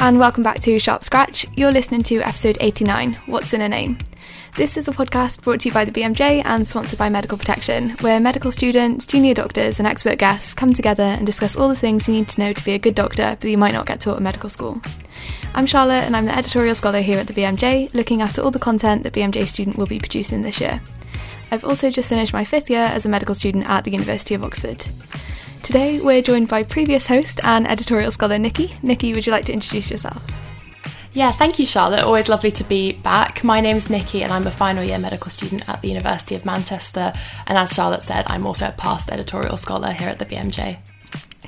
and welcome back to Sharp Scratch. You're listening to episode 89 What's in a Name? This is a podcast brought to you by the BMJ and sponsored by Medical Protection, where medical students, junior doctors, and expert guests come together and discuss all the things you need to know to be a good doctor but you might not get taught at medical school. I'm Charlotte, and I'm the editorial scholar here at the BMJ, looking after all the content that BMJ student will be producing this year. I've also just finished my fifth year as a medical student at the University of Oxford. Today, we're joined by previous host and editorial scholar Nikki. Nikki, would you like to introduce yourself? Yeah, thank you, Charlotte. Always lovely to be back. My name is Nikki, and I'm a final year medical student at the University of Manchester. And as Charlotte said, I'm also a past editorial scholar here at the BMJ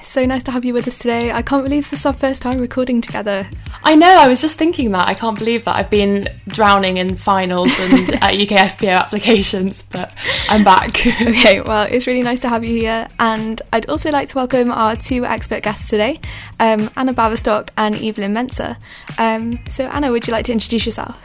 so nice to have you with us today. I can't believe this is our first time recording together. I know, I was just thinking that. I can't believe that. I've been drowning in finals and uh, UKFPO applications, but I'm back. okay, well, it's really nice to have you here. And I'd also like to welcome our two expert guests today, um, Anna Baverstock and Evelyn Mensah. Um, so, Anna, would you like to introduce yourself?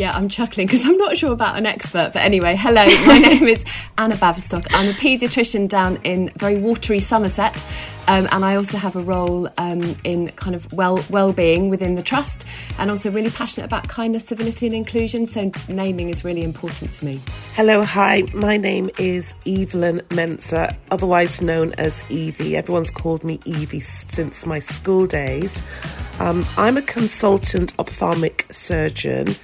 Yeah, I'm chuckling because I'm not sure about an expert. But anyway, hello, my name is Anna Baverstock. I'm a paediatrician down in very watery Somerset. Um, and I also have a role um, in kind of well well-being within the trust, and also really passionate about kindness, civility, and inclusion. So naming is really important to me. Hello, hi. My name is Evelyn Mensah, otherwise known as Evie. Everyone's called me Evie since my school days. Um, I'm a consultant ophthalmic surgeon,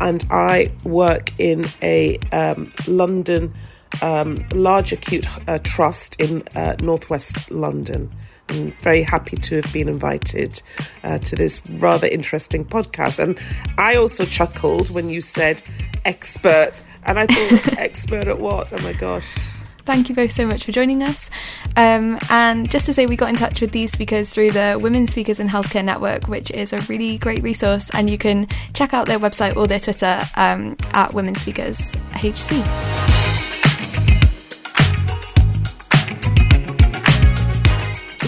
and I work in a um, London um, large acute uh, trust in uh, northwest London. I'm very happy to have been invited uh, to this rather interesting podcast. And I also chuckled when you said expert, and I thought, expert at what? Oh my gosh thank you both so much for joining us. Um, and just to say, we got in touch with these speakers through the Women Speakers in Healthcare Network, which is a really great resource. And you can check out their website or their Twitter um, at Women Speakers HC.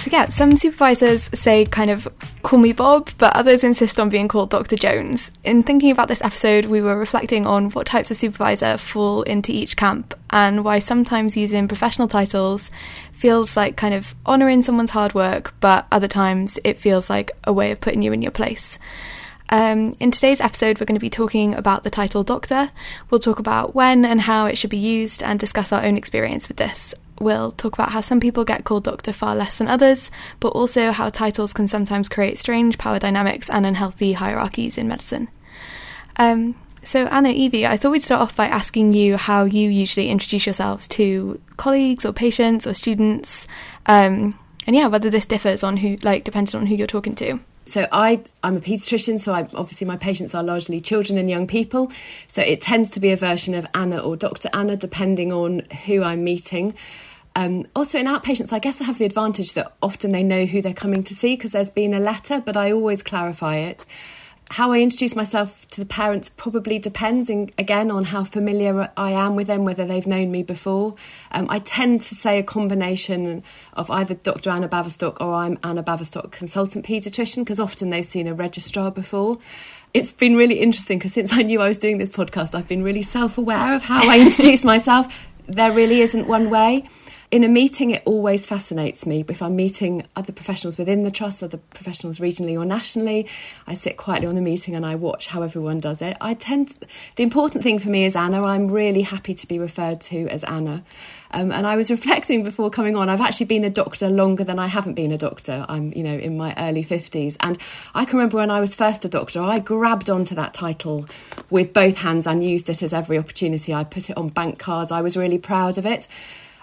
Yeah, some supervisors say kind of call me Bob, but others insist on being called Dr. Jones. In thinking about this episode, we were reflecting on what types of supervisor fall into each camp and why sometimes using professional titles feels like kind of honouring someone's hard work, but other times it feels like a way of putting you in your place. Um, in today's episode, we're going to be talking about the title Doctor. We'll talk about when and how it should be used and discuss our own experience with this we'll talk about how some people get called doctor far less than others, but also how titles can sometimes create strange power dynamics and unhealthy hierarchies in medicine. Um, so, Anna, Evie, I thought we'd start off by asking you how you usually introduce yourselves to colleagues or patients or students, um, and yeah, whether this differs on who, like, depending on who you're talking to. So I, I'm a paediatrician, so I, obviously my patients are largely children and young people. So it tends to be a version of Anna or Dr. Anna, depending on who I'm meeting. Um, also, in outpatients, I guess I have the advantage that often they know who they're coming to see because there's been a letter, but I always clarify it. How I introduce myself to the parents probably depends, in, again, on how familiar I am with them, whether they've known me before. Um, I tend to say a combination of either Dr. Anna Baverstock or I'm Anna Baverstock, consultant paediatrician, because often they've seen a registrar before it's been really interesting because since I knew I was doing this podcast, I've been really self aware of how I introduce myself. There really isn't one way in a meeting, it always fascinates me. If I'm meeting other professionals within the trust, other professionals regionally or nationally, I sit quietly on the meeting and I watch how everyone does it. I tend, to, the important thing for me is Anna. I'm really happy to be referred to as Anna. Um, and I was reflecting before coming on, I've actually been a doctor longer than I haven't been a doctor. I'm, you know, in my early 50s. And I can remember when I was first a doctor, I grabbed onto that title with both hands and used it as every opportunity. I put it on bank cards. I was really proud of it.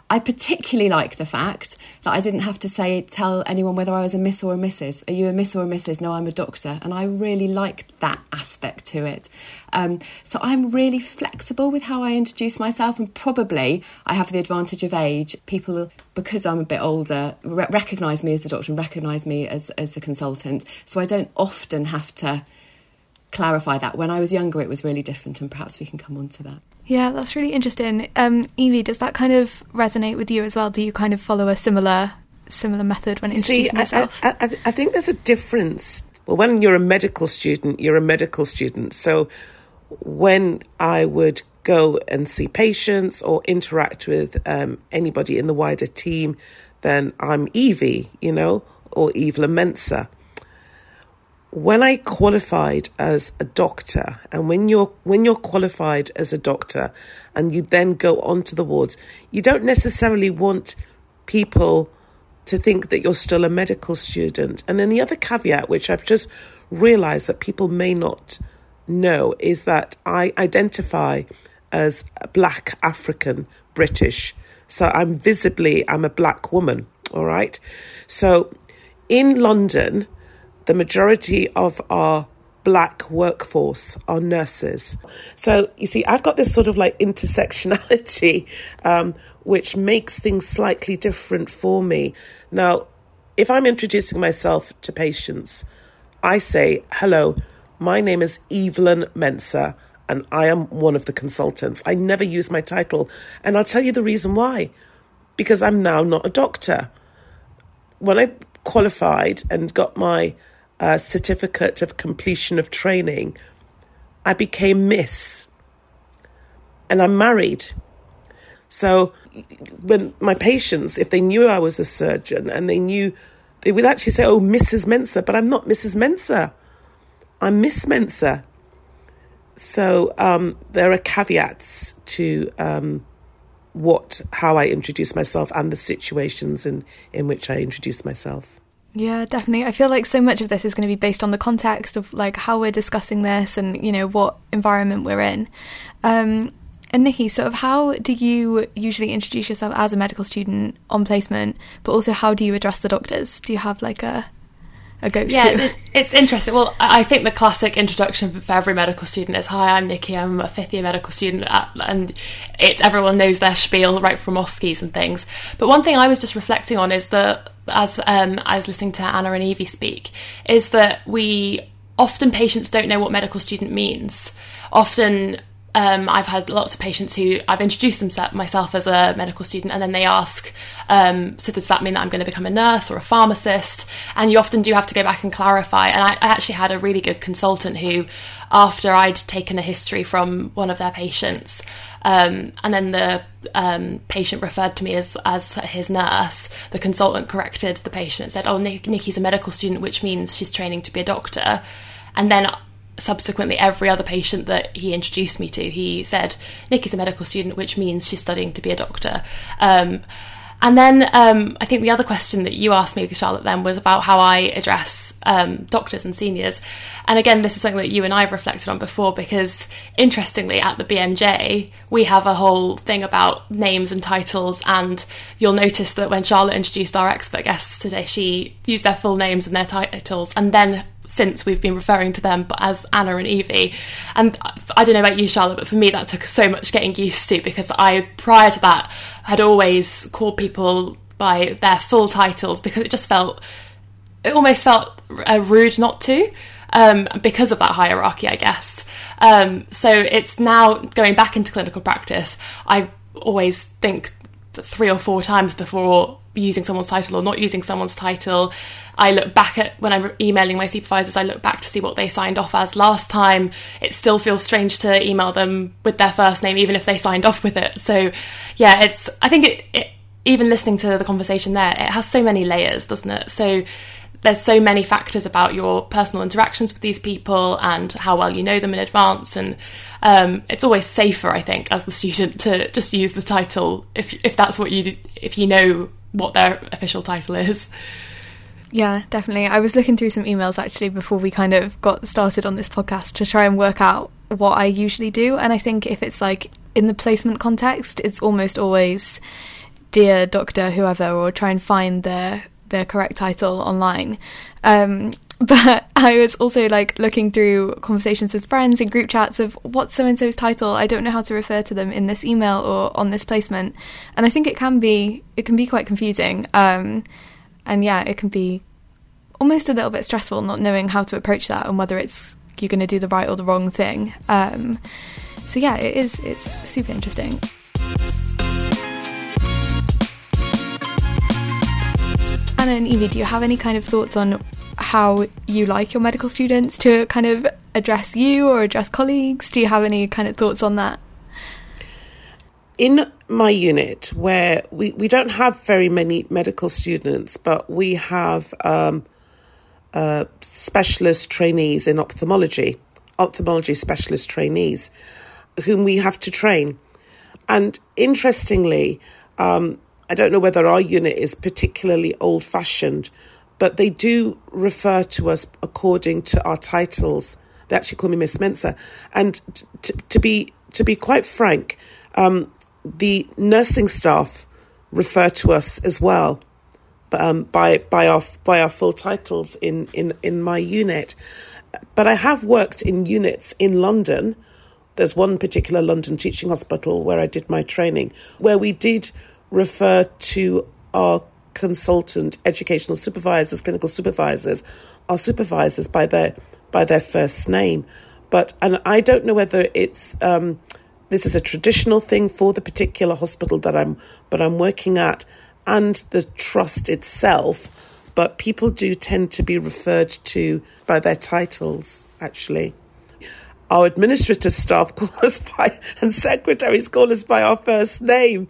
I particularly like the fact that I didn't have to say tell anyone whether I was a Miss or a Mrs. Are you a Miss or a Mrs? No, I'm a doctor, and I really liked that aspect to it. Um, so I'm really flexible with how I introduce myself, and probably I have the advantage of age. People, because I'm a bit older, re- recognise me as the doctor and recognise me as as the consultant. So I don't often have to clarify that. When I was younger, it was really different, and perhaps we can come on to that. Yeah, that's really interesting. Um, Evie, does that kind of resonate with you as well? Do you kind of follow a similar similar method when introducing See, yourself? I, I, I think there's a difference. Well, when you're a medical student, you're a medical student. So when I would go and see patients or interact with um, anybody in the wider team, then I'm Evie, you know, or Eve Mensah when I qualified as a doctor, and when you're when you're qualified as a doctor, and you then go onto the wards, you don't necessarily want people to think that you're still a medical student. And then the other caveat, which I've just realised that people may not know, is that I identify as black African British. So I'm visibly I'm a black woman. All right. So in London the majority of our black workforce are nurses. So you see, I've got this sort of like intersectionality, um, which makes things slightly different for me. Now, if I'm introducing myself to patients, I say, hello, my name is Evelyn Mensah, and I am one of the consultants. I never use my title, and I'll tell you the reason why. Because I'm now not a doctor. When I qualified and got my uh, certificate of completion of training, I became Miss. And I'm married. So when my patients, if they knew I was a surgeon and they knew, they would actually say, Oh, Mrs. Mensah, but I'm not Mrs. Mensah. I'm Miss Mensah. So um, there are caveats to um, what, how I introduce myself and the situations in, in which I introduce myself. Yeah, definitely. I feel like so much of this is going to be based on the context of like how we're discussing this and you know what environment we're in. Um, and Nikki, sort of how do you usually introduce yourself as a medical student on placement, but also how do you address the doctors? Do you have like a a go-to? Yeah, it's, it's, interesting. Well, I think the classic introduction for every medical student is, "Hi, I'm Nikki. I'm a fifth year medical student," at, and it everyone knows their spiel right from OSCEs and things. But one thing I was just reflecting on is that as um, I was listening to Anna and Evie speak, is that we often patients don't know what medical student means. Often um, I've had lots of patients who I've introduced them, myself as a medical student, and then they ask, um, "So does that mean that I'm going to become a nurse or a pharmacist?" And you often do have to go back and clarify. And I, I actually had a really good consultant who, after I'd taken a history from one of their patients, um, and then the um, patient referred to me as as his nurse. The consultant corrected the patient and said, "Oh, Nikki's a medical student, which means she's training to be a doctor." And then subsequently, every other patient that he introduced me to, he said, "Nikki's a medical student, which means she's studying to be a doctor." Um, and then um, I think the other question that you asked me, Charlotte, then was about how I address um, doctors and seniors. And again, this is something that you and I have reflected on before because, interestingly, at the BMJ, we have a whole thing about names and titles. And you'll notice that when Charlotte introduced our expert guests today, she used their full names and their titles and then since we've been referring to them but as Anna and Evie. And I don't know about you, Charlotte, but for me that took so much getting used to because I, prior to that, had always called people by their full titles because it just felt, it almost felt uh, rude not to. Um, because of that hierarchy, I guess. Um, so it's now going back into clinical practice. I always think three or four times before using someone's title or not using someone's title. I look back at when I'm emailing my supervisors, I look back to see what they signed off as last time. It still feels strange to email them with their first name, even if they signed off with it. So, yeah, it's, I think it, it even listening to the conversation there, it has so many layers, doesn't it? So, there's so many factors about your personal interactions with these people and how well you know them in advance and um, it's always safer i think as the student to just use the title if if that's what you if you know what their official title is yeah, definitely. I was looking through some emails actually before we kind of got started on this podcast to try and work out what I usually do. And I think if it's like in the placement context, it's almost always dear doctor whoever or try and find their their correct title online. Um, but I was also like looking through conversations with friends in group chats of what's so and so's title. I don't know how to refer to them in this email or on this placement, and I think it can be it can be quite confusing. Um, and yeah, it can be almost a little bit stressful not knowing how to approach that and whether it's you're going to do the right or the wrong thing. Um, so yeah, it is. It's super interesting. And Evie, do you have any kind of thoughts on how you like your medical students to kind of address you or address colleagues? Do you have any kind of thoughts on that? in my unit where we, we don't have very many medical students, but we have um, uh, specialist trainees in ophthalmology, ophthalmology specialist trainees, whom we have to train. And interestingly, um, I don't know whether our unit is particularly old fashioned, but they do refer to us according to our titles. They actually call me Miss Mensah. And t- to be to be quite frank, um, the nursing staff refer to us as well um, by by our by our full titles in, in, in my unit. But I have worked in units in London. There's one particular London teaching hospital where I did my training, where we did refer to our consultant, educational supervisors, clinical supervisors, our supervisors by their by their first name. But and I don't know whether it's um, this is a traditional thing for the particular hospital that I'm but I'm working at and the trust itself, but people do tend to be referred to by their titles actually. Our administrative staff call us by and secretaries call us by our first name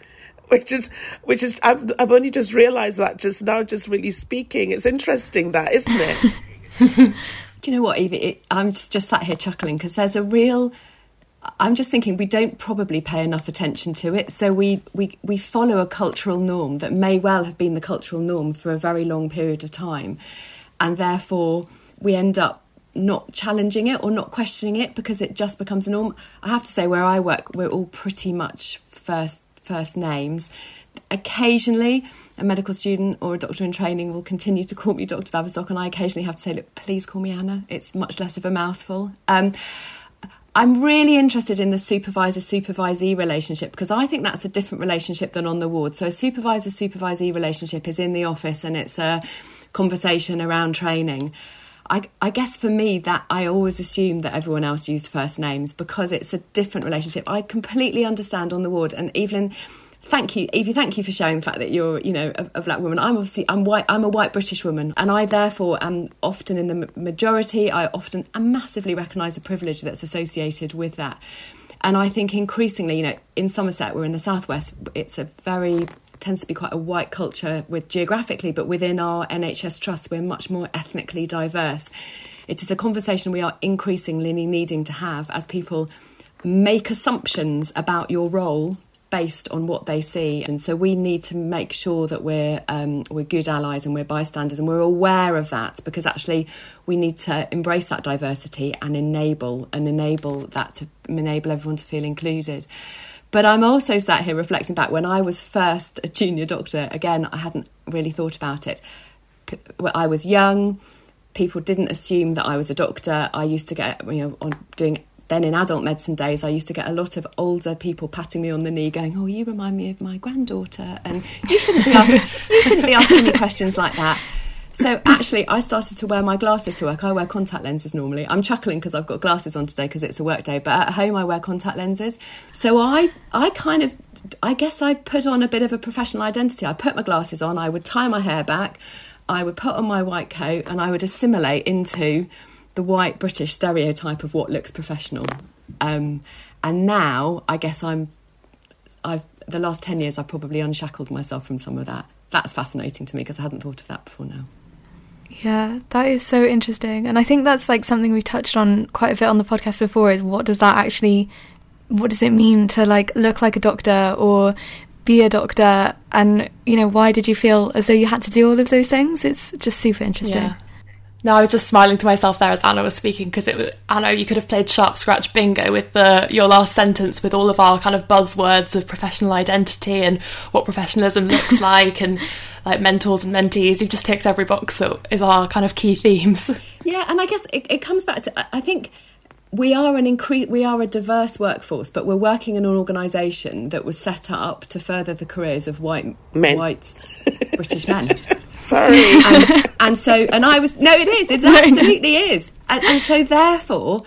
which is which is I've, I've only just realized that just now just really speaking. It's interesting that isn't it? Do you know what evie? It, i'm just, just sat here chuckling because there's a real i'm just thinking we don't probably pay enough attention to it. So we, we we follow a cultural norm that may well have been the cultural norm for a very long period of time. And therefore we end up not challenging it or not questioning it because it just becomes a norm. I have to say where i work we're all pretty much first first names. Occasionally, a medical student or a doctor in training will continue to call me Dr. Baverstock, and I occasionally have to say, Look, please call me Anna. It's much less of a mouthful. Um, I'm really interested in the supervisor supervisee relationship because I think that's a different relationship than on the ward. So, a supervisor supervisee relationship is in the office and it's a conversation around training. I, I, guess for me that I always assumed that everyone else used first names because it's a different relationship. I completely understand on the ward, and Evelyn, thank you, Evie, thank you for sharing the fact that you're, you know, a, a, black woman. I'm obviously I'm white. I'm a white British woman, and I therefore am often in the majority. I often massively recognise the privilege that's associated with that. And I think increasingly, you know, in Somerset, we're in the southwest. It's a very tends to be quite a white culture with geographically, but within our NHS trust, we're much more ethnically diverse. It is a conversation we are increasingly needing to have as people make assumptions about your role based on what they see, and so we need to make sure that we're um, we're good allies and we're bystanders and we're aware of that because actually we need to embrace that diversity and enable and enable that to enable everyone to feel included. But I'm also sat here reflecting back when I was first a junior doctor. Again, I hadn't really thought about it. I was young. People didn't assume that I was a doctor. I used to get, you know, on doing then in adult medicine days, I used to get a lot of older people patting me on the knee, going, "Oh, you remind me of my granddaughter," and you shouldn't be asking, you shouldn't be asking me questions like that. So actually, I started to wear my glasses to work. I wear contact lenses normally. I'm chuckling because I've got glasses on today because it's a work day. But at home, I wear contact lenses. So I, I kind of, I guess I put on a bit of a professional identity. I put my glasses on. I would tie my hair back. I would put on my white coat, and I would assimilate into the white British stereotype of what looks professional. Um, and now, I guess I'm, I've the last ten years, I've probably unshackled myself from some of that. That's fascinating to me because I hadn't thought of that before now. Yeah, that is so interesting. And I think that's like something we touched on quite a bit on the podcast before is what does that actually what does it mean to like look like a doctor or be a doctor and you know why did you feel as though you had to do all of those things? It's just super interesting. Yeah. No, I was just smiling to myself there as Anna was speaking because it was Anna. You could have played sharp scratch bingo with the your last sentence with all of our kind of buzzwords of professional identity and what professionalism looks like and like mentors and mentees. You've just ticked every box that is our kind of key themes. Yeah, and I guess it, it comes back to I think we are an incre- we are a diverse workforce, but we're working in an organisation that was set up to further the careers of white men. white British men. Sorry, and, and, so and I was no, it is, it absolutely is, and, and so therefore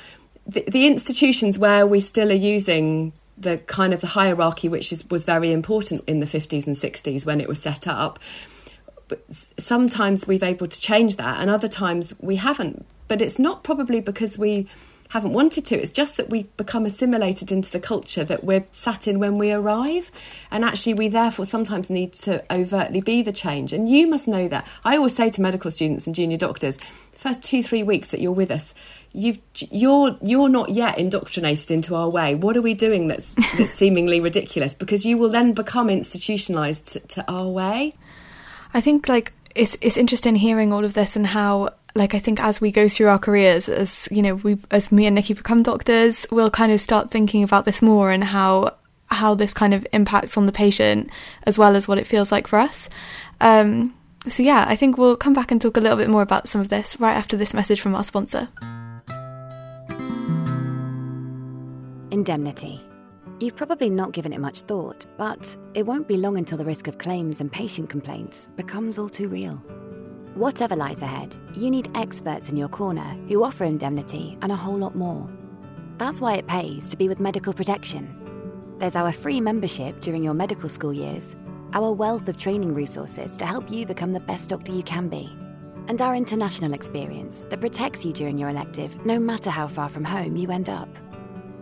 the, the institutions where we still are using the kind of the hierarchy which is, was very important in the 50s and 60s when it was set up but sometimes we've able to change that and other times we haven't. But it's not probably because we haven't wanted to. It's just that we've become assimilated into the culture that we're sat in when we arrive. And actually, we therefore sometimes need to overtly be the change. And you must know that. I always say to medical students and junior doctors, the first two, three weeks that you're with us, you've you're you're not yet indoctrinated into our way. What are we doing that's that's seemingly ridiculous? Because you will then become institutionalized to, to our way. I think like it's it's interesting hearing all of this and how like I think as we go through our careers, as you know, we as me and Nikki become doctors, we'll kind of start thinking about this more and how how this kind of impacts on the patient as well as what it feels like for us. Um, so yeah, I think we'll come back and talk a little bit more about some of this right after this message from our sponsor. Indemnity. You've probably not given it much thought, but it won't be long until the risk of claims and patient complaints becomes all too real. Whatever lies ahead, you need experts in your corner who offer indemnity and a whole lot more. That's why it pays to be with Medical Protection. There's our free membership during your medical school years, our wealth of training resources to help you become the best doctor you can be, and our international experience that protects you during your elective no matter how far from home you end up.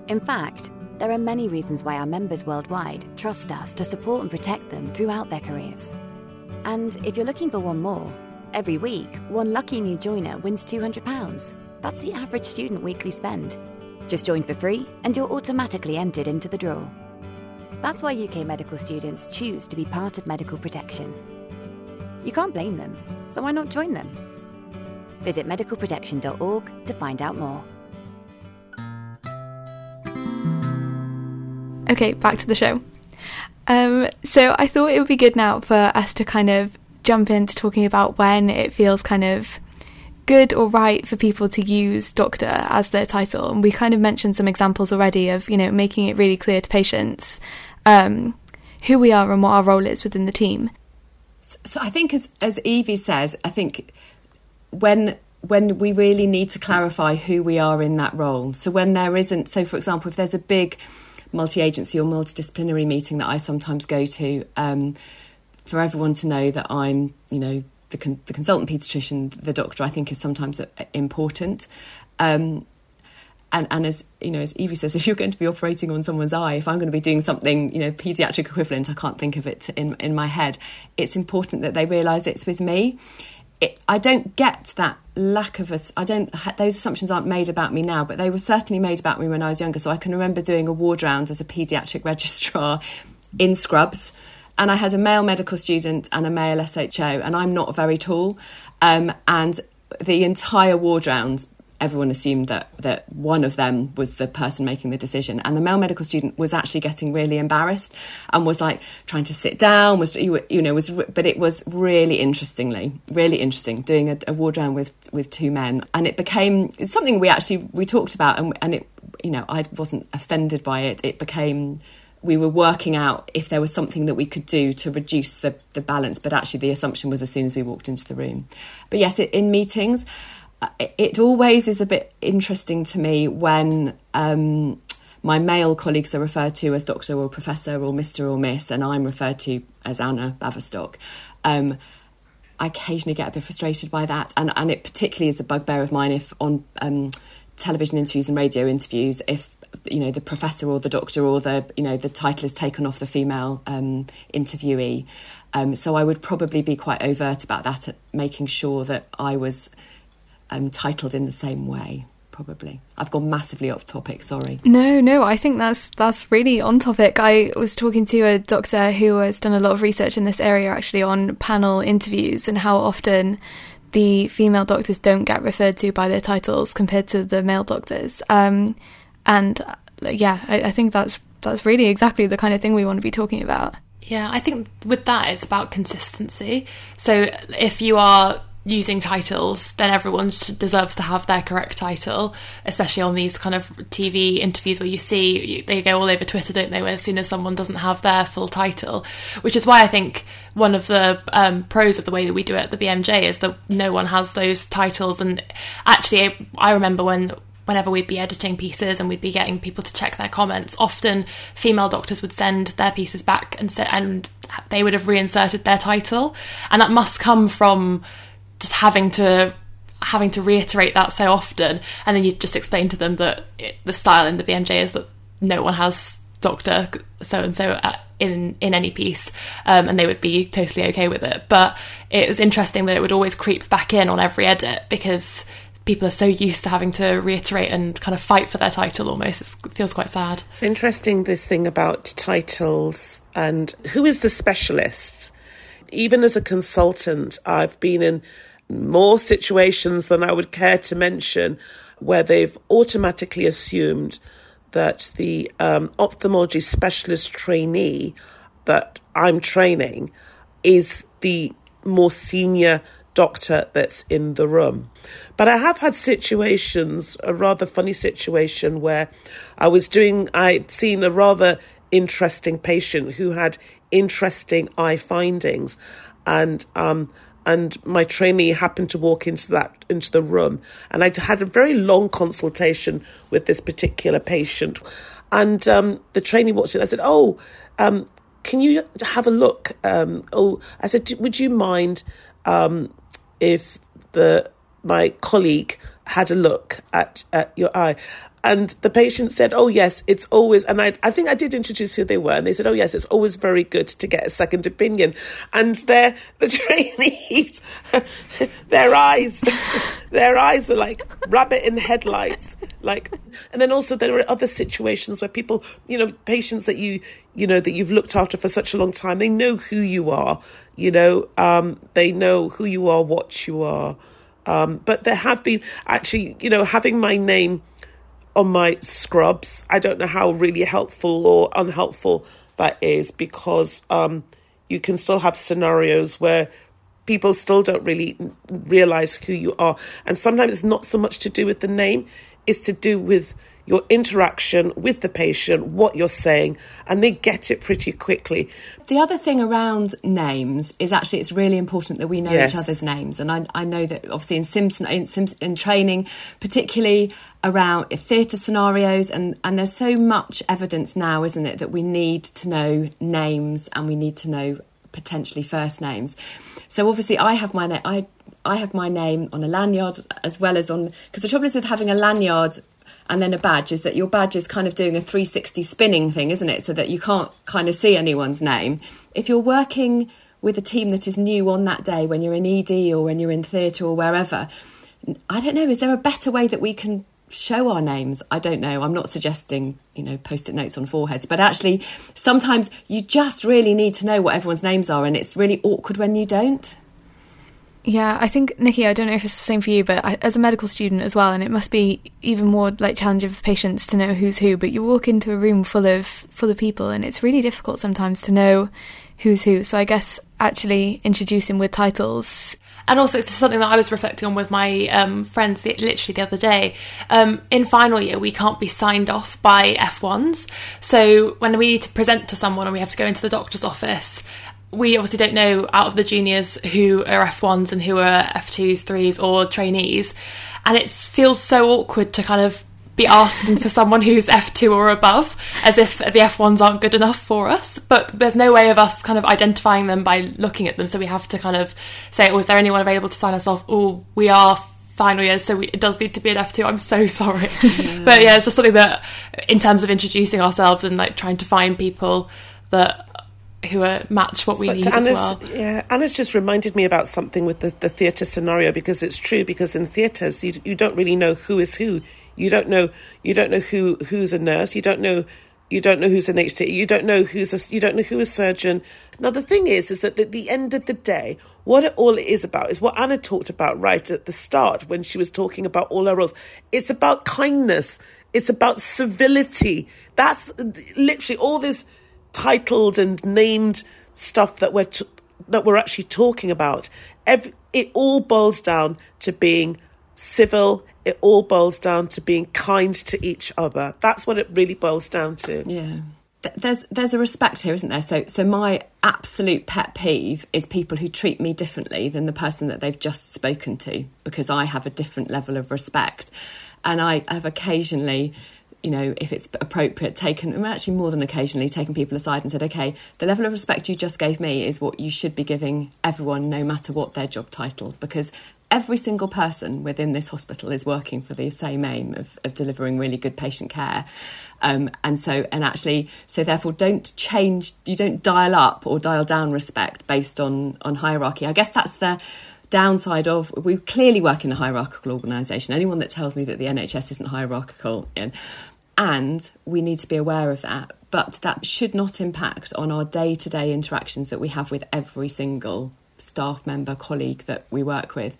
In fact, there are many reasons why our members worldwide trust us to support and protect them throughout their careers. And if you're looking for one more, Every week, one lucky new joiner wins £200. That's the average student weekly spend. Just join for free and you're automatically entered into the draw. That's why UK medical students choose to be part of medical protection. You can't blame them, so why not join them? Visit medicalprotection.org to find out more. Okay, back to the show. Um, so I thought it would be good now for us to kind of jump into talking about when it feels kind of good or right for people to use doctor as their title. And we kind of mentioned some examples already of, you know, making it really clear to patients um, who we are and what our role is within the team. So, so I think, as as Evie says, I think when when we really need to clarify who we are in that role. So when there isn't, so for example, if there's a big multi-agency or multidisciplinary meeting that I sometimes go to. Um, for everyone to know that I'm, you know, the, con- the consultant paediatrician, the doctor, I think is sometimes important. Um, and, and as you know, as Evie says, if you're going to be operating on someone's eye, if I'm going to be doing something, you know, paediatric equivalent, I can't think of it in in my head. It's important that they realise it's with me. It, I don't get that lack of us. I don't. Those assumptions aren't made about me now, but they were certainly made about me when I was younger. So I can remember doing a ward round as a paediatric registrar in scrubs and I had a male medical student and a male SHO, and I'm not very tall. Um, and the entire ward round, everyone assumed that that one of them was the person making the decision, and the male medical student was actually getting really embarrassed and was like trying to sit down. Was you know was but it was really interestingly really interesting doing a, a ward round with with two men, and it became something we actually we talked about, and and it you know I wasn't offended by it. It became we were working out if there was something that we could do to reduce the, the balance, but actually the assumption was as soon as we walked into the room. But yes, in meetings, it, always is a bit interesting to me when um, my male colleagues are referred to as doctor or professor or Mr. or Miss, and I'm referred to as Anna Baverstock. Um, I occasionally get a bit frustrated by that, and, and it particularly is a bugbear of mine if on um, television interviews and radio interviews, if you know the professor or the doctor or the you know the title is taken off the female um, interviewee. Um, so I would probably be quite overt about that, making sure that I was um, titled in the same way. Probably, I've gone massively off topic. Sorry. No, no, I think that's that's really on topic. I was talking to a doctor who has done a lot of research in this area, actually, on panel interviews and how often the female doctors don't get referred to by their titles compared to the male doctors. Um, and uh, yeah, I, I think that's that's really exactly the kind of thing we want to be talking about. Yeah, I think with that it's about consistency. So if you are using titles, then everyone deserves to have their correct title, especially on these kind of TV interviews where you see they go all over Twitter, don't they? Where as soon as someone doesn't have their full title, which is why I think one of the um, pros of the way that we do it at the BMJ is that no one has those titles. And actually, I remember when whenever we'd be editing pieces and we'd be getting people to check their comments, often female doctors would send their pieces back and say, and they would have reinserted their title, and that must come from just having to having to reiterate that so often, and then you just explain to them that it, the style in the BMJ is that no one has doctor so and so in in any piece, um, and they would be totally okay with it. But it was interesting that it would always creep back in on every edit because people are so used to having to reiterate and kind of fight for their title almost. It's, it feels quite sad. It's interesting this thing about titles and who is the specialist. Even as a consultant, I've been in more situations than I would care to mention where they've automatically assumed that the um, ophthalmology specialist trainee that I'm training is the more senior doctor that's in the room. But I have had situations, a rather funny situation where I was doing, I'd seen a rather interesting patient who had interesting eye findings. And um, and my trainee happened to walk into that into the room. And i had a very long consultation with this particular patient. And um, the trainee walked in. I said oh um, can you have a look? Um, oh i said would you mind um, if the my colleague had a look at, at your eye and the patient said, "Oh yes, it's always." And I, I think I did introduce who they were, and they said, "Oh yes, it's always very good to get a second opinion." And their the trainees, their eyes, their eyes were like rabbit in headlights, like. And then also there were other situations where people, you know, patients that you, you know, that you've looked after for such a long time, they know who you are. You know, um, they know who you are, what you are. Um, but there have been actually, you know, having my name on my scrubs. I don't know how really helpful or unhelpful that is because um, you can still have scenarios where people still don't really realize who you are. And sometimes it's not so much to do with the name, it's to do with your interaction with the patient, what you're saying, and they get it pretty quickly. The other thing around names is actually it's really important that we know yes. each other's names. And I, I know that obviously in Simpson, in, in training, particularly around theatre scenarios, and, and there's so much evidence now, isn't it, that we need to know names and we need to know potentially first names. So obviously, I have my name. I I have my name on a lanyard as well as on because the trouble is with having a lanyard and then a badge is that your badge is kind of doing a 360 spinning thing, isn't it? So that you can't kind of see anyone's name. If you're working with a team that is new on that day, when you're in ED or when you're in theatre or wherever, I don't know, is there a better way that we can show our names? I don't know. I'm not suggesting, you know, post it notes on foreheads, but actually, sometimes you just really need to know what everyone's names are, and it's really awkward when you don't. Yeah, I think Nikki, I don't know if it's the same for you, but I, as a medical student as well, and it must be even more like challenging for patients to know who's who. But you walk into a room full of full of people, and it's really difficult sometimes to know who's who. So I guess actually introducing with titles. And also, it's something that I was reflecting on with my um, friends literally the other day. Um, in final year, we can't be signed off by F1s. So when we need to present to someone and we have to go into the doctor's office, we obviously don't know out of the juniors who are F1s and who are F2s, 3s, or trainees. And it feels so awkward to kind of be asking for someone who's F2 or above, as if the F1s aren't good enough for us. But there's no way of us kind of identifying them by looking at them. So we have to kind of say, oh, is there anyone available to sign us off? Oh, we are final years, so we, it does need to be an F2. I'm so sorry. Yeah. but yeah, it's just something that, in terms of introducing ourselves and like trying to find people that who are match what we need so Anna's, as well. Yeah, Anna's just reminded me about something with the, the theatre scenario because it's true. Because in theatres, you you don't really know who is who. You don't know you don't know who who's a nurse. You don't know you don't know who's an HT. You don't know who's a you don't know who a surgeon. Now the thing is, is that at the end of the day, what it all is about is what Anna talked about right at the start when she was talking about all our roles. It's about kindness. It's about civility. That's literally all this titled and named stuff that we're t- that we're actually talking about. Every, it all boils down to being civil. It all boils down to being kind to each other. That's what it really boils down to. Yeah. There's there's a respect here, isn't there? So so my absolute pet peeve is people who treat me differently than the person that they've just spoken to because I have a different level of respect, and I have occasionally you know, if it's appropriate, taken, actually more than occasionally, taken people aside and said, okay, the level of respect you just gave me is what you should be giving everyone, no matter what their job title, because every single person within this hospital is working for the same aim of, of delivering really good patient care. Um, and so, and actually, so therefore, don't change, you don't dial up or dial down respect based on on hierarchy. I guess that's the downside of we clearly work in a hierarchical organisation. Anyone that tells me that the NHS isn't hierarchical, and, and we need to be aware of that. But that should not impact on our day to day interactions that we have with every single staff member, colleague that we work with.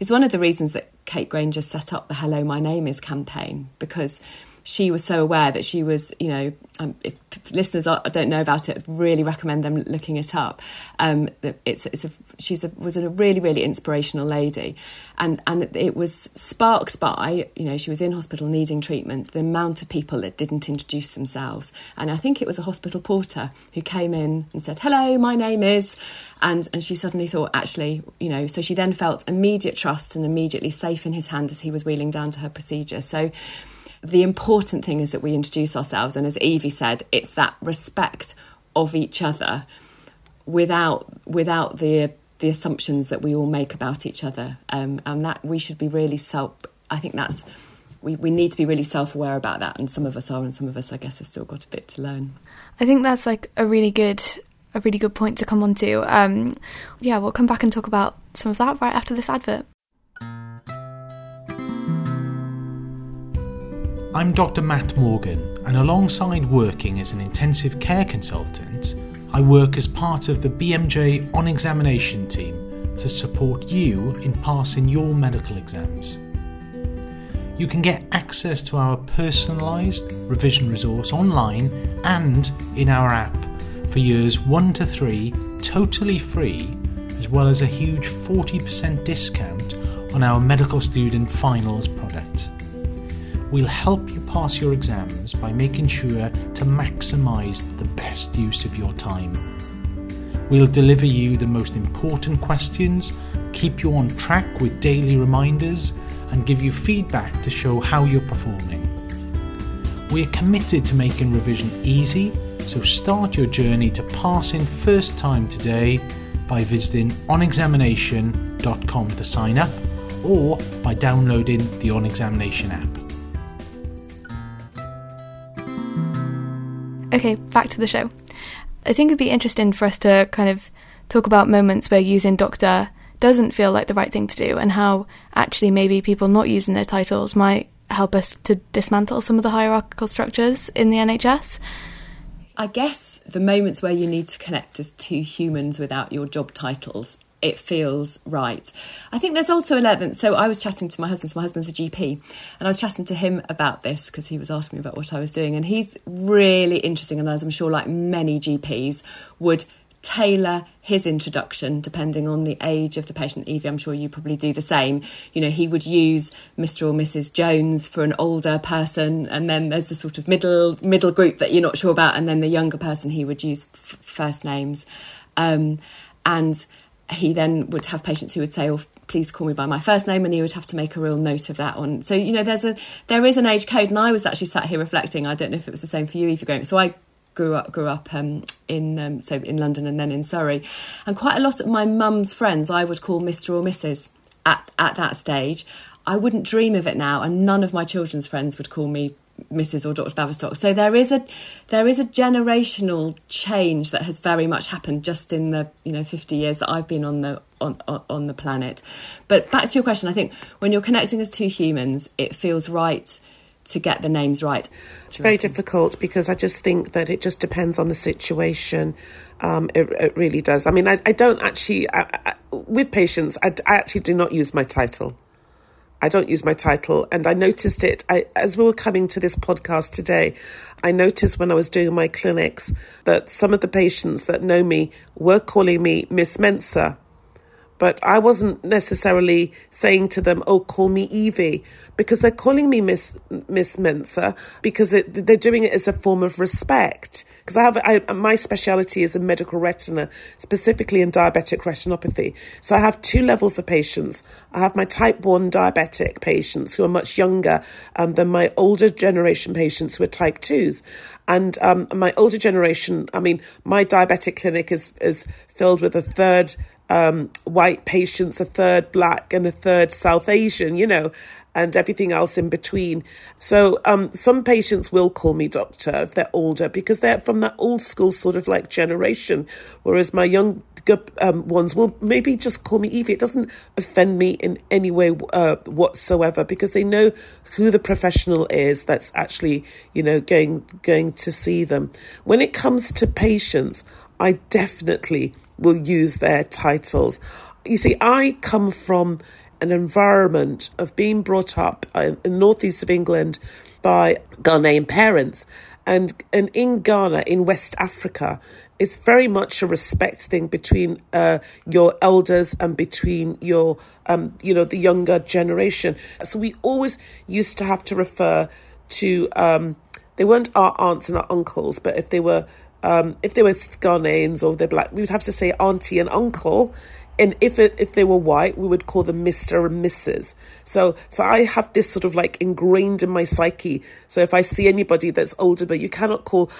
is one of the reasons that Kate Granger set up the Hello, My Name Is campaign because she was so aware that she was, you know, um, if listeners don't know about it, really recommend them looking it up. Um, it's, it's a, she's a, was a really, really inspirational lady, and and it was sparked by, you know, she was in hospital needing treatment. The amount of people that didn't introduce themselves, and I think it was a hospital porter who came in and said, "Hello, my name is," and and she suddenly thought, actually, you know, so she then felt immediate trust and immediately safe in his hand as he was wheeling down to her procedure. So the important thing is that we introduce ourselves. And as Evie said, it's that respect of each other without without the the assumptions that we all make about each other. Um, and that we should be really self. I think that's we, we need to be really self aware about that. And some of us are, and some of us, I guess, have still got a bit to learn. I think that's like a really good a really good point to come on to. Um, yeah, we'll come back and talk about some of that right after this advert. I'm Dr. Matt Morgan, and alongside working as an intensive care consultant, I work as part of the BMJ on examination team to support you in passing your medical exams. You can get access to our personalised revision resource online and in our app for years 1 to 3 totally free, as well as a huge 40% discount on our medical student finals product. We'll help you pass your exams by making sure to maximise the best use of your time. We'll deliver you the most important questions, keep you on track with daily reminders, and give you feedback to show how you're performing. We're committed to making revision easy, so start your journey to passing first time today by visiting onexamination.com to sign up or by downloading the On Examination app. Okay, back to the show. I think it'd be interesting for us to kind of talk about moments where using doctor doesn't feel like the right thing to do and how actually maybe people not using their titles might help us to dismantle some of the hierarchical structures in the NHS. I guess the moments where you need to connect as two humans without your job titles it feels right. I think there's also an element. So I was chatting to my husband. So my husband's a GP, and I was chatting to him about this because he was asking me about what I was doing, and he's really interesting. And as I'm sure, like many GPs, would tailor his introduction depending on the age of the patient. Evie, I'm sure you probably do the same. You know, he would use Mr. or Mrs. Jones for an older person, and then there's the sort of middle middle group that you're not sure about, and then the younger person he would use f- first names, um, and he then would have patients who would say, "Oh, please call me by my first name," and he would have to make a real note of that. On so you know, there's a there is an age code, and I was actually sat here reflecting. I don't know if it was the same for you, you're going. So I grew up grew up um, in um, so in London and then in Surrey, and quite a lot of my mum's friends I would call Mister or Mrs. at at that stage. I wouldn't dream of it now, and none of my children's friends would call me Mrs. or Dr. Baverstock. So there is a there is a generational change that has very much happened just in the you know 50 years that I've been on the on on the planet. But back to your question, I think when you're connecting as two humans, it feels right to get the names right. It's very difficult because I just think that it just depends on the situation. Um, it, it, really does. I mean, I, I don't actually, I, I, with patients, I, I actually do not use my title. I don't use my title. And I noticed it I, as we were coming to this podcast today. I noticed when I was doing my clinics that some of the patients that know me were calling me Miss Mensah, but I wasn't necessarily saying to them, "Oh, call me Evie," because they're calling me Miss Miss Mensah because it, they're doing it as a form of respect. Because I have I, my speciality is in medical retina, specifically in diabetic retinopathy. So I have two levels of patients. I have my type one diabetic patients who are much younger um, than my older generation patients who are type twos. And um, my older generation, I mean, my diabetic clinic is is filled with a third um, white patients, a third black, and a third South Asian, you know, and everything else in between. So um, some patients will call me doctor if they're older because they're from that old school sort of like generation, whereas my young um, ones will maybe just call me Evie. It doesn't offend me in any way uh, whatsoever because they know who the professional is that's actually you know going going to see them. When it comes to patients, I definitely will use their titles. You see, I come from an environment of being brought up in the northeast of England by Ghanaian parents. And, and in Ghana, in West Africa, it's very much a respect thing between uh, your elders and between your, um, you know, the younger generation. So we always used to have to refer to, um, they weren't our aunts and our uncles, but if they were um, if they were Ghanaians or they're black, we would have to say auntie and uncle. And if it, if they were white, we would call them Mister and Mrs. So so I have this sort of like ingrained in my psyche. So if I see anybody that's older, but you cannot call,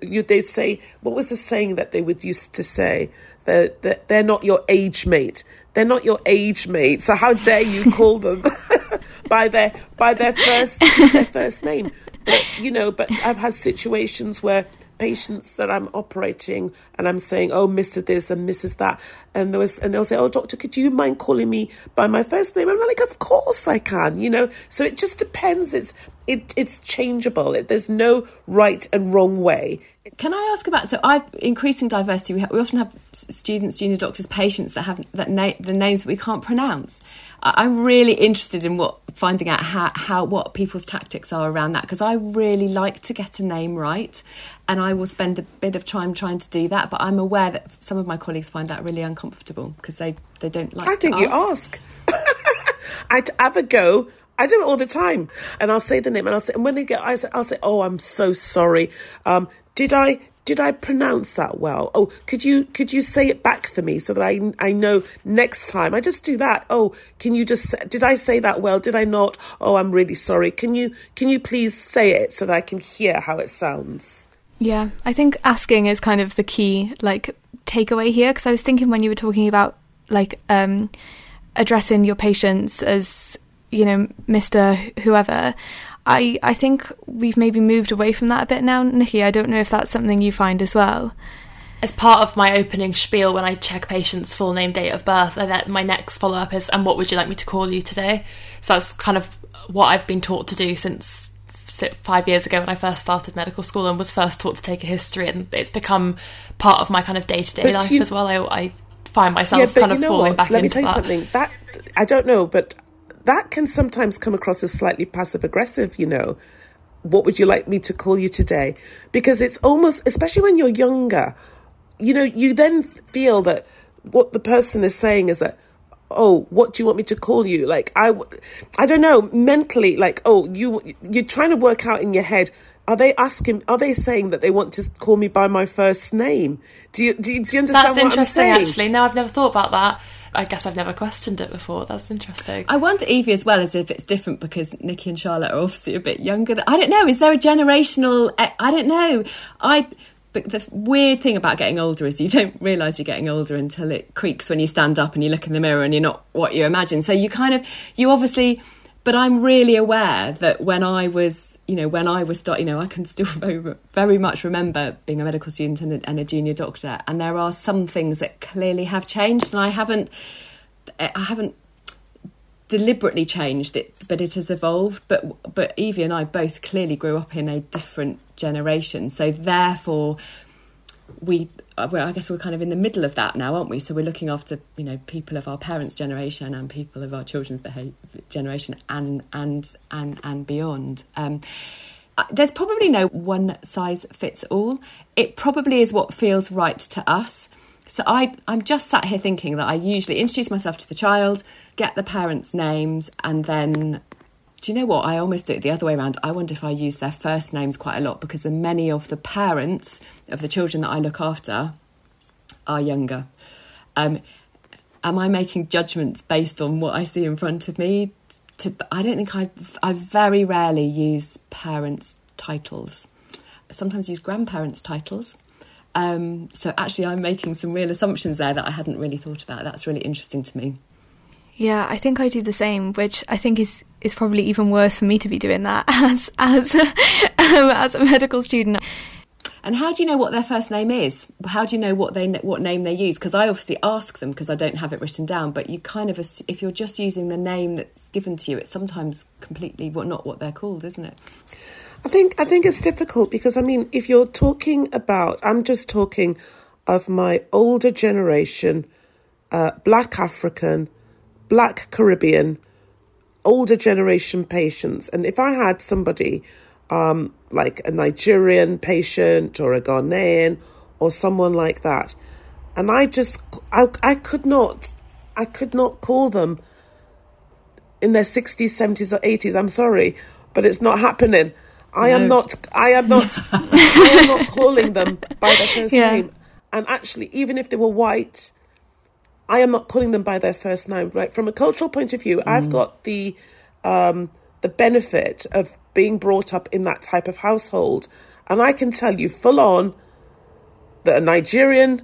you they'd say what was the saying that they would used to say that they're, they're not your age mate. They're not your age mate. So how dare you call them by their by their first their first name? But you know, but I've had situations where patients that I'm operating and I'm saying, oh, Mr. This and Mrs. That. And there was, and they'll say, oh, doctor, could you mind calling me by my first name? I'm like, of course I can, you know? So it just depends. It's, it, it's changeable. It, there's no right and wrong way. Can I ask about so I've increasing diversity? We, have, we often have students, junior doctors, patients that have that na- the names that we can't pronounce. I'm really interested in what finding out how, how what people's tactics are around that because I really like to get a name right, and I will spend a bit of time trying to do that. But I'm aware that some of my colleagues find that really uncomfortable because they they don't like. I think ask. you ask. I'd have a go. I do it all the time, and I'll say the name, and I'll say, and when they get, I say, I'll say, "Oh, I'm so sorry. Um, did I did I pronounce that well? Oh, could you could you say it back for me so that I I know next time? I just do that. Oh, can you just did I say that well? Did I not? Oh, I'm really sorry. Can you can you please say it so that I can hear how it sounds? Yeah, I think asking is kind of the key like takeaway here because I was thinking when you were talking about like um addressing your patients as you know Mr. whoever I I think we've maybe moved away from that a bit now, Nikki. I don't know if that's something you find as well. As part of my opening spiel, when I check patients' full name, date of birth, and that my next follow up is, "And what would you like me to call you today?" So that's kind of what I've been taught to do since five years ago when I first started medical school and was first taught to take a history, and it's become part of my kind of day to day life you, as well. I, I find myself yeah, kind of falling what? back Let into me tell you that. something. That I don't know, but that can sometimes come across as slightly passive aggressive, you know. What would you like me to call you today? Because it's almost, especially when you're younger, you know, you then feel that what the person is saying is that, oh, what do you want me to call you? Like, I, I don't know, mentally, like, oh, you, you're trying to work out in your head, are they asking? Are they saying that they want to call me by my first name? Do you do you, do you understand That's what interesting? Actually, no, I've never thought about that. I guess I've never questioned it before. That's interesting. I wonder, Evie, as well, as if it's different because Nikki and Charlotte are obviously a bit younger. I don't know. Is there a generational? Eh, I don't know. I. But the weird thing about getting older is you don't realise you're getting older until it creaks when you stand up and you look in the mirror and you're not what you imagine. So you kind of, you obviously, but I'm really aware that when I was you know, when I was you know, I can still very, very much remember being a medical student and a, and a, junior doctor, and there are some things that clearly have changed, and I haven't, I haven't deliberately changed it, but it has evolved. But but Evie and I both clearly grew up in a different generation, so therefore we well, I guess we're kind of in the middle of that now, aren't we? So we're looking after you know people of our parents' generation and people of our children's behavior, generation and and and and beyond. Um, uh, there's probably no one size fits all. It probably is what feels right to us. So I, I'm just sat here thinking that I usually introduce myself to the child, get the parents' names, and then do you know what? I almost do it the other way around. I wonder if I use their first names quite a lot because the many of the parents of the children that I look after are younger. Um, am I making judgments based on what I see in front of me? To, I don't think I. I very rarely use parents' titles. Sometimes use grandparents' titles. Um, so actually, I'm making some real assumptions there that I hadn't really thought about. That's really interesting to me. Yeah, I think I do the same, which I think is is probably even worse for me to be doing that as as um, as a medical student. And how do you know what their first name is? How do you know what they what name they use? Because I obviously ask them because I don't have it written down. But you kind of if you're just using the name that's given to you, it's sometimes completely what not what they're called, isn't it? I think I think it's difficult because I mean, if you're talking about, I'm just talking of my older generation, uh, Black African, Black Caribbean, older generation patients, and if I had somebody um, like a Nigerian patient or a Ghanaian or someone like that, and I just I I could not I could not call them in their 60s, 70s, or 80s. I'm sorry, but it's not happening. I no. am not. I am not. I am not calling them by their first yeah. name. And actually, even if they were white, I am not calling them by their first name. Right from a cultural point of view, mm. I've got the um, the benefit of being brought up in that type of household, and I can tell you full on that a Nigerian,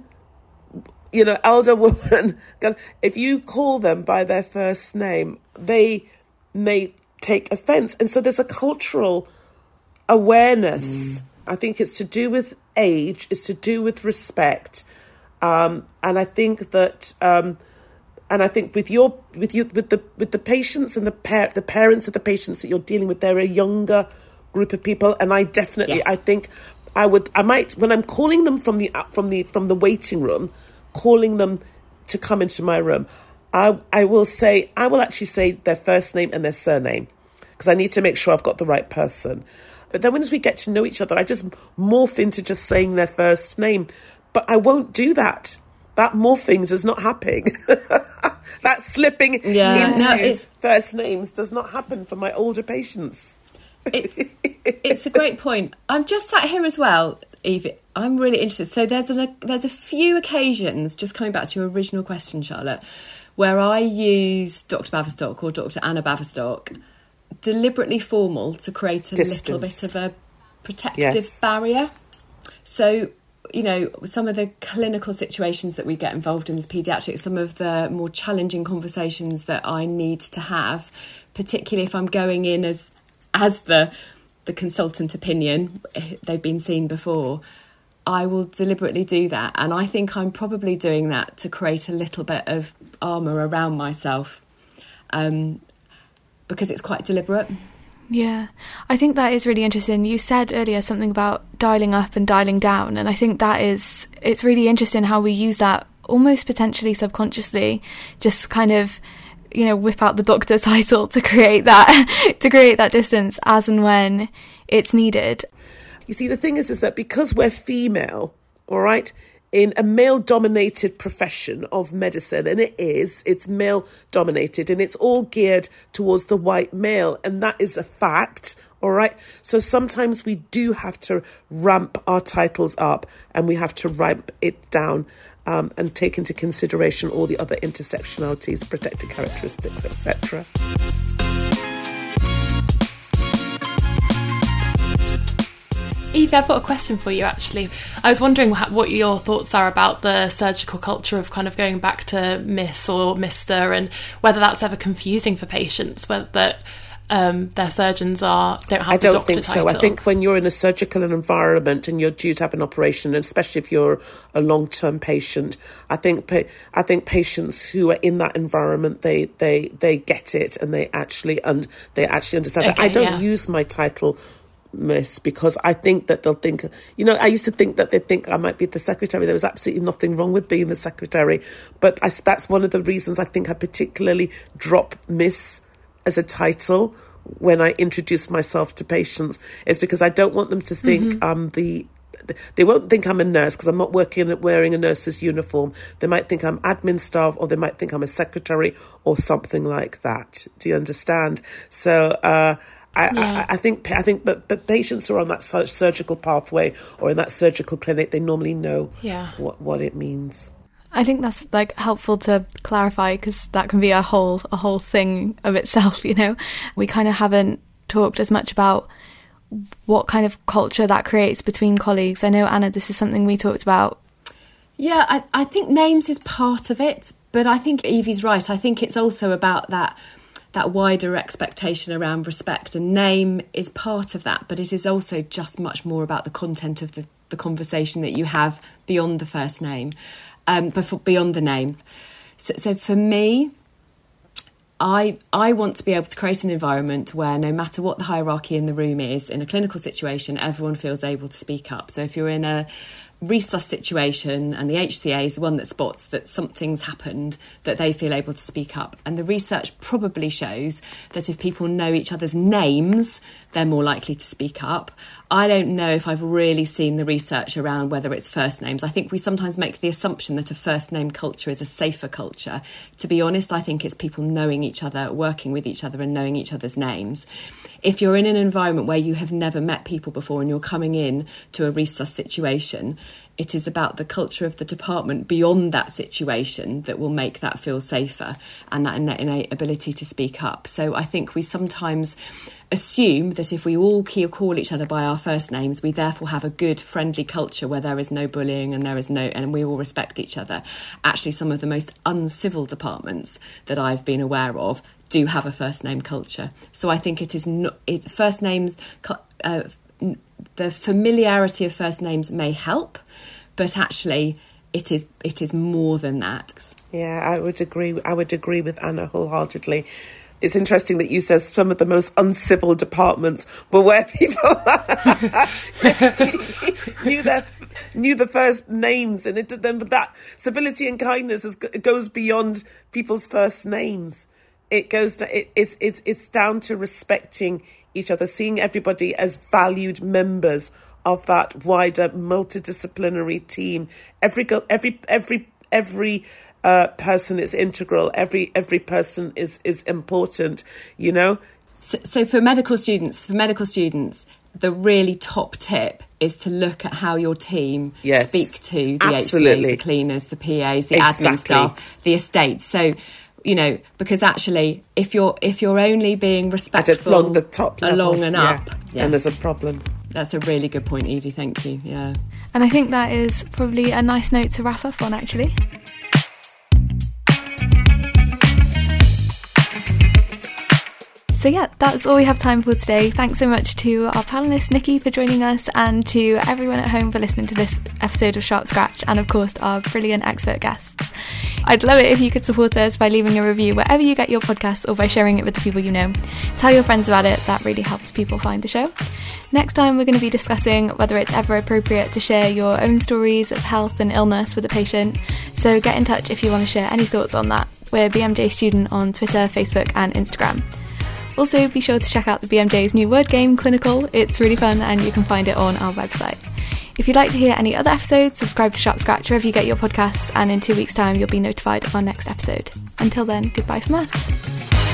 you know, elder woman, if you call them by their first name, they may take offence, and so there's a cultural awareness. Mm. I think it's to do with age, it's to do with respect. Um, and I think that, um, and I think with your with you with the with the patients and the par- the parents of the patients that you're dealing with, they're a younger group of people, and I definitely yes. I think I would I might when I'm calling them from the from the from the waiting room, calling them to come into my room. I I will say I will actually say their first name and their surname because I need to make sure I've got the right person. But then once we get to know each other, I just morph into just saying their first name. But I won't do that. That morphing does not happen. that slipping yeah. into no, first names does not happen for my older patients. it, it's a great point. I'm just sat here as well, Eve. I'm really interested. So there's a there's a few occasions, just coming back to your original question, Charlotte, where I use Dr. Baverstock or Dr. Anna Baverstock deliberately formal to create a Distance. little bit of a protective yes. barrier. So, you know, some of the clinical situations that we get involved in as paediatrics, some of the more challenging conversations that I need to have, particularly if I'm going in as as the the consultant opinion, they've been seen before. I will deliberately do that, and I think I'm probably doing that to create a little bit of armor around myself. Um, because it's quite deliberate. Yeah, I think that is really interesting. You said earlier something about dialing up and dialing down, and I think that is it's really interesting how we use that almost potentially subconsciously, just kind of you know whip out the doctor title to create that to create that distance as and when it's needed. You see, the thing is, is that because we're female, all right, in a male dominated profession of medicine, and it is, it's male dominated and it's all geared towards the white male, and that is a fact. All right. So sometimes we do have to ramp our titles up and we have to ramp it down um, and take into consideration all the other intersectionalities, protected characteristics, etc. Evie, I've got a question for you actually. I was wondering what your thoughts are about the surgical culture of kind of going back to Miss or Mister and whether that's ever confusing for patients, whether that um, their surgeons are don't have. The doctor title. I don't think title. so. I think when you're in a surgical environment and you're due to have an operation, and especially if you're a long term patient, I think I think patients who are in that environment they they they get it and they actually and they actually understand. Okay, I don't yeah. use my title miss because I think that they'll think, you know, I used to think that they'd think I might be the secretary. There was absolutely nothing wrong with being the secretary. But I, that's one of the reasons I think I particularly drop miss as a title when I introduce myself to patients is because I don't want them to think mm-hmm. I'm the they won't think I'm a nurse because I'm not working wearing a nurse's uniform. They might think I'm admin staff, or they might think I'm a secretary or something like that. Do you understand? So. Uh, I, yeah. I, I, think I think but, but patients who are on that surgical pathway or in that surgical clinic, they normally know yeah. what, what it means. I think that's like helpful to clarify because that can be a whole a whole thing of itself. You know, we kind of haven't talked as much about what kind of culture that creates between colleagues. I know Anna, this is something we talked about. Yeah, I, I think names is part of it, but I think Evie's right. I think it's also about that that wider expectation around respect and name is part of that but it is also just much more about the content of the, the conversation that you have beyond the first name um, before, beyond the name. So, so for me, I I want to be able to create an environment where no matter what the hierarchy in the room is in a clinical situation, everyone feels able to speak up. So if you're in a resus situation and the HCA is the one that spots that something's happened, that they feel able to speak up. And the research probably shows that if people know each other's names, they're more likely to speak up. I don't know if I've really seen the research around whether it's first names. I think we sometimes make the assumption that a first name culture is a safer culture. To be honest, I think it's people knowing each other, working with each other, and knowing each other's names if you're in an environment where you have never met people before and you're coming in to a resus situation, it is about the culture of the department beyond that situation that will make that feel safer and that innate ability to speak up. So I think we sometimes assume that if we all call each other by our first names, we therefore have a good, friendly culture where there is no bullying and there is no, and we all respect each other. Actually, some of the most uncivil departments that I've been aware of do have a first name culture. So I think it is not it, first names. Uh, the familiarity of first names may help, but actually, it is it is more than that. Yeah, I would agree. I would agree with Anna wholeheartedly. It's interesting that you said some of the most uncivil departments were where people knew their knew the first names, and it then but that civility and kindness is, goes beyond people's first names it goes to, it, it's it's it's down to respecting each other, seeing everybody as valued members of that wider multidisciplinary team. Every every every every uh, person is integral. Every every person is is important. You know. So, so for medical students, for medical students, the really top tip is to look at how your team yes, speak to the absolutely. HCAs, the cleaners, the PAs, the exactly. admin staff, the estates. So you know because actually if you're if you're only being respectful along the top level, along and up yeah. Yeah. and there's a problem that's a really good point evie thank you yeah and i think that is probably a nice note to wrap up on actually So, yeah, that's all we have time for today. Thanks so much to our panelist, Nikki, for joining us, and to everyone at home for listening to this episode of Sharp Scratch, and of course, our brilliant expert guests. I'd love it if you could support us by leaving a review wherever you get your podcasts or by sharing it with the people you know. Tell your friends about it, that really helps people find the show. Next time, we're going to be discussing whether it's ever appropriate to share your own stories of health and illness with a patient. So, get in touch if you want to share any thoughts on that. We're BMJ Student on Twitter, Facebook, and Instagram. Also, be sure to check out the BMJ's new word game, Clinical. It's really fun and you can find it on our website. If you'd like to hear any other episodes, subscribe to Sharp Scratch wherever you get your podcasts, and in two weeks' time, you'll be notified of our next episode. Until then, goodbye from us.